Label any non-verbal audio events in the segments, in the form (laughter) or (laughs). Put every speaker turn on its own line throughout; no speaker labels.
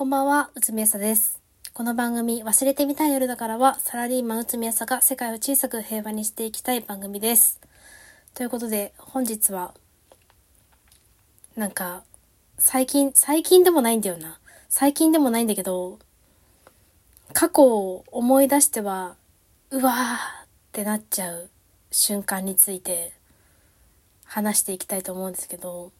こんばんは、うつみやさです。この番組、忘れてみたい夜だからは、サラリーマンうつみやさが世界を小さく平和にしていきたい番組です。ということで、本日は、なんか、最近、最近でもないんだよな。最近でもないんだけど、過去を思い出しては、うわーってなっちゃう瞬間について話していきたいと思うんですけど、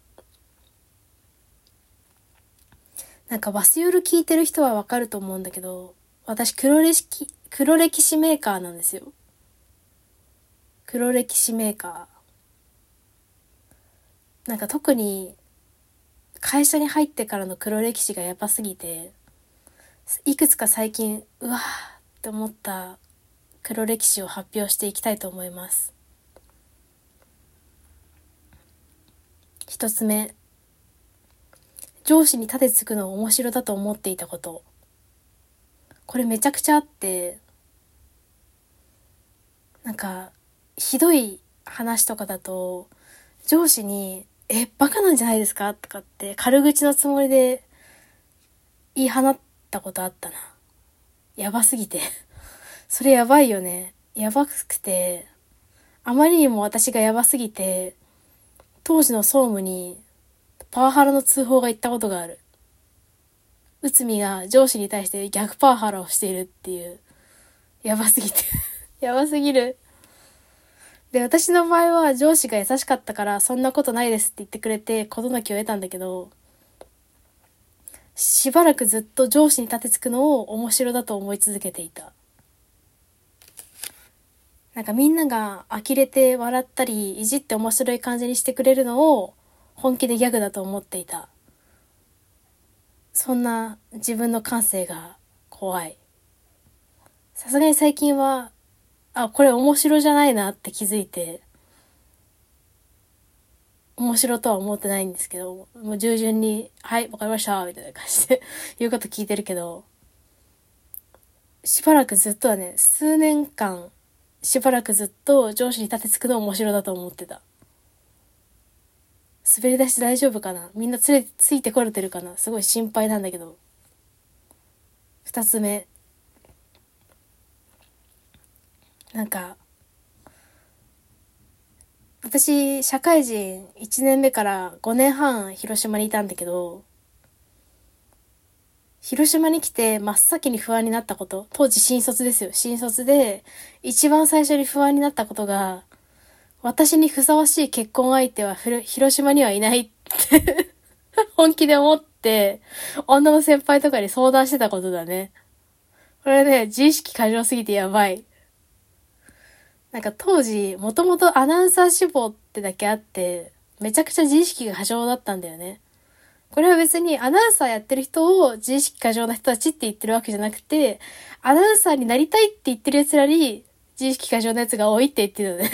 なんかバスヨル聞いてる人はわかると思うんだけど、私黒歴史、黒歴史メーカーなんですよ。黒歴史メーカー。なんか特に会社に入ってからの黒歴史がやばすぎて、いくつか最近、うわーって思った黒歴史を発表していきたいと思います。一つ目、上司に立てつくの面白だと思っていたこと。これめちゃくちゃあって、なんか、ひどい話とかだと、上司に、え、バカなんじゃないですかとかって軽口のつもりで言い放ったことあったな。やばすぎて。(laughs) それやばいよね。やばくて、あまりにも私がやばすぎて、当時の総務にパワハラの通報が行ったことがある。内海が上司に対して逆パワハラをしているっていう。やばすぎて (laughs) やばすぎる。で、私の場合は上司が優しかったからそんなことないですって言ってくれて事なきを得たんだけど、しばらくずっと上司に立てつくのを面白だと思い続けていた。なんかみんなが呆れて笑ったり、いじって面白い感じにしてくれるのを本気でギャグだと思っていた。そんな自分の感性が怖い。さすがに最近は、あ、これ面白じゃないなって気づいて、面白とは思ってないんですけど、もう従順に、はい、わかりました、みたいな感じで (laughs) 言うこと聞いてるけど、しばらくずっとはね、数年間、しばらくずっと上司に立てつくの面白だと思ってた。滑り出し大丈夫かな？みんなつれ、ついてこれてるかな？すごい心配なんだけど。二つ目。なんか、私、社会人1年目から5年半広島にいたんだけど、広島に来て真っ先に不安になったこと、当時新卒ですよ。新卒で、一番最初に不安になったことが、私にふさわしい結婚相手は広島にはいないって (laughs) 本気で思って、女の先輩とかに相談してたことだね。これね、自意識過剰すぎてやばい。なんか当時、もともとアナウンサー志望ってだけあって、めちゃくちゃ自意識が過剰だったんだよね。これは別にアナウンサーやってる人を自意識過剰な人たちって言ってるわけじゃなくて、アナウンサーになりたいって言ってる奴らに、自意識過剰な奴が多いって言ってるのね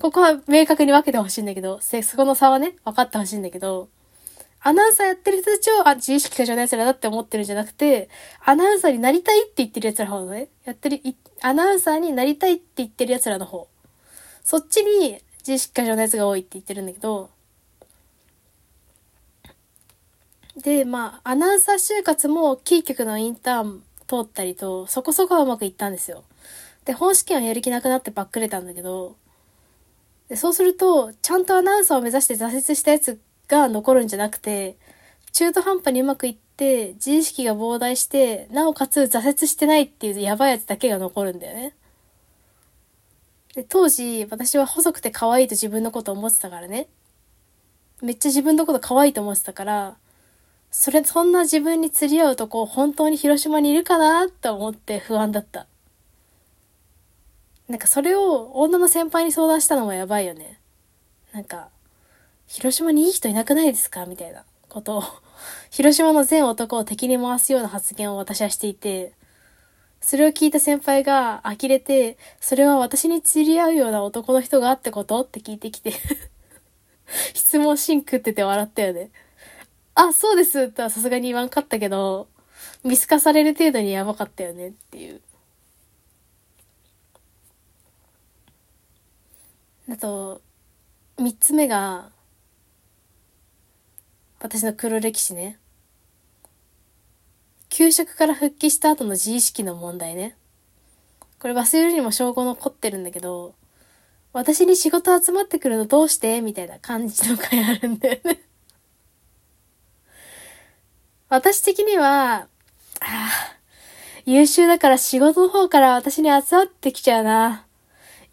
ここは明確に分けてほしいんだけど、そこの差はね、分かってほしいんだけど、アナウンサーやってる人たちを、あ、自意識過剰な奴らだって思ってるんじゃなくて、アナウンサーになりたいって言ってる奴らの方ね、やってる、アナウンサーになりたいって言ってる奴らの方。そっちに自意識過剰な奴が多いって言ってるんだけど、で、まあ、アナウンサー就活もキー局のインターン通ったりと、そこそこはうまくいったんですよ。で、本試験はやる気なくなってばっくれたんだけど、でそうすると、ちゃんとアナウンサーを目指して挫折したやつが残るんじゃなくて、中途半端にうまくいって、自意識が膨大して、なおかつ挫折してないっていうやばいやつだけが残るんだよね。で、当時、私は細くて可愛いと自分のこと思ってたからね。めっちゃ自分のこと可愛いと思ってたから、それ、そんな自分に釣り合う男、本当に広島にいるかなって思って不安だった。なんかそれを女の先輩に相談したのもやばいよね。なんか、広島にいい人いなくないですか？みたいな。ことを、(laughs) 広島の全男を敵に回すような発言を私はしていて、それを聞いた先輩が呆れて、それは私に釣り合うような男の人があってこと？って聞いてきて。(laughs) 質問シンクってて笑ったよね。あ、そうです。とはさすがに言わんかったけど、見透かされる程度にやばかったよねっていう。あと、三つ目が、私の黒歴史ね。給食から復帰した後の自意識の問題ね。これ忘れるにも証拠残ってるんだけど、私に仕事集まってくるのどうして？みたいな感じの回あるんだよね私的には、ああ、優秀だから仕事の方から私に集まってきちゃうな。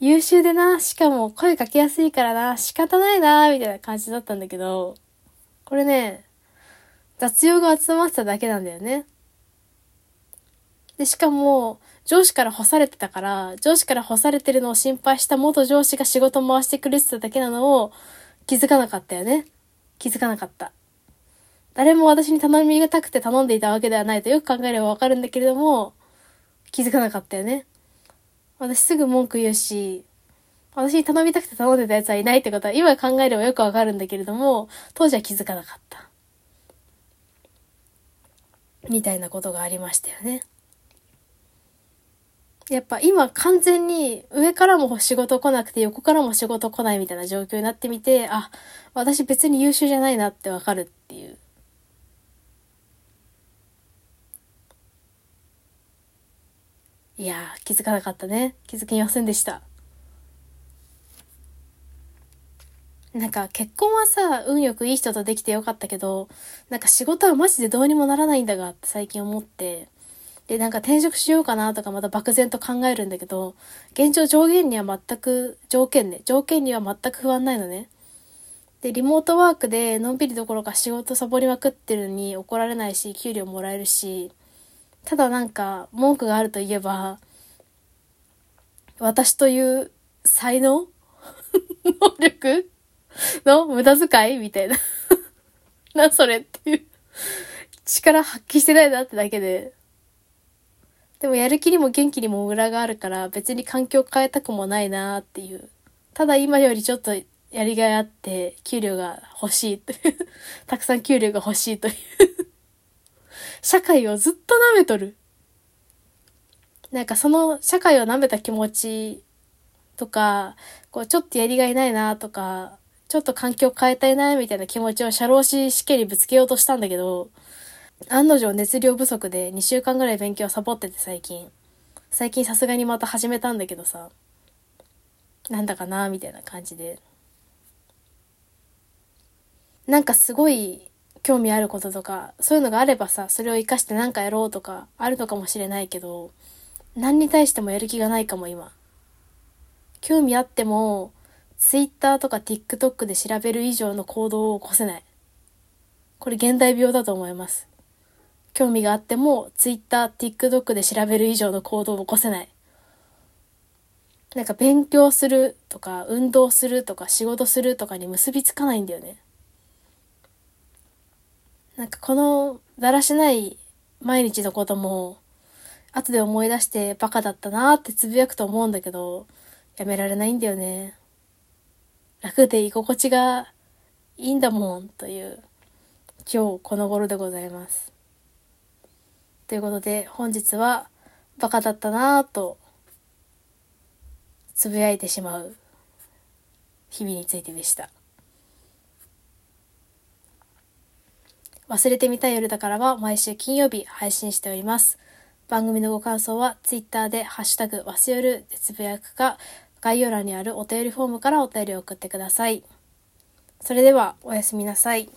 優秀でな、しかも声かけやすいからな、仕方ないな、みたいな感じだったんだけど、これね、雑用が集まってただけなんだよね。で、しかも、上司から干されてたから、上司から干されてるのを心配した元上司が仕事回してくれてただけなのを気づかなかったよね。気づかなかった。誰も私に頼みがたくて頼んでいたわけではないとよく考えればわかるんだけれども、気づかなかったよね。私すぐ文句言うし、私に頼みたくて頼んでた奴はいないってことは今考えればよくわかるんだけれども、当時は気づかなかった。みたいなことがありましたよね。やっぱ今完全に上からも仕事来なくて横からも仕事来ないみたいな状況になってみて、あ、私別に優秀じゃないなってわかるっていう。いや、気づかなかったね。気づきませんでした。なんか結婚はさ、運よくいい人とできてよかったけど、なんか仕事はマジでどうにもならないんだがって最近思って、で、なんか転職しようかなとかまた漠然と考えるんだけど、現状上限には全く、条件ね、条件には全く不安ないのね。で、リモートワークでのんびりどころか仕事サボりまくってるのに怒られないし、給料もらえるし、ただなんか文句があるといえば、私という才能？(laughs) 能力？の無駄遣いみたいな。(laughs) な、それっていう。力発揮してないなってだけで。でもやる気にも元気にも裏があるから別に環境変えたくもないなっていう。ただ今よりちょっとやりがいあって給料が欲しいという。(laughs) たくさん給料が欲しいという。社会をずっと舐めとる。なんかその社会を舐めた気持ちとか、こうちょっとやりがいないなとか、ちょっと環境変えたいなみたいな気持ちを社労士試験にぶつけようとしたんだけど、案の定熱量不足で2週間ぐらい勉強サボってて最近。最近さすがにまた始めたんだけどさ、なんだかなみたいな感じで。なんかすごい興味あることとか、そういうのがあればさ、それを活かして何かやろうとか、あるのかもしれないけど、何に対してもやる気がないかも今。興味あっても、Twitter とか TikTok で調べる以上の行動を起こせない。これ現代病だと思います。興味があっても Twitter、TikTok で調べる以上の行動を起こせない。なんか勉強するとか、運動するとか、仕事するとかに結びつかないんだよね。なんかこのだらしない毎日のことも、後で思い出してバカだったなーってつぶやくと思うんだけど、やめられないんだよね。楽で居心地がいいんだもんという今日この頃でございます。ということで本日はバカだったなぁとつぶやいてしまう日々についてでした。忘れてみたい夜だからは毎週金曜日配信しております。番組のご感想は Twitter でハッシュタグわすよるでつぶやくか概要欄にあるお便りフォームからお便りを送ってください。それではおやすみなさい。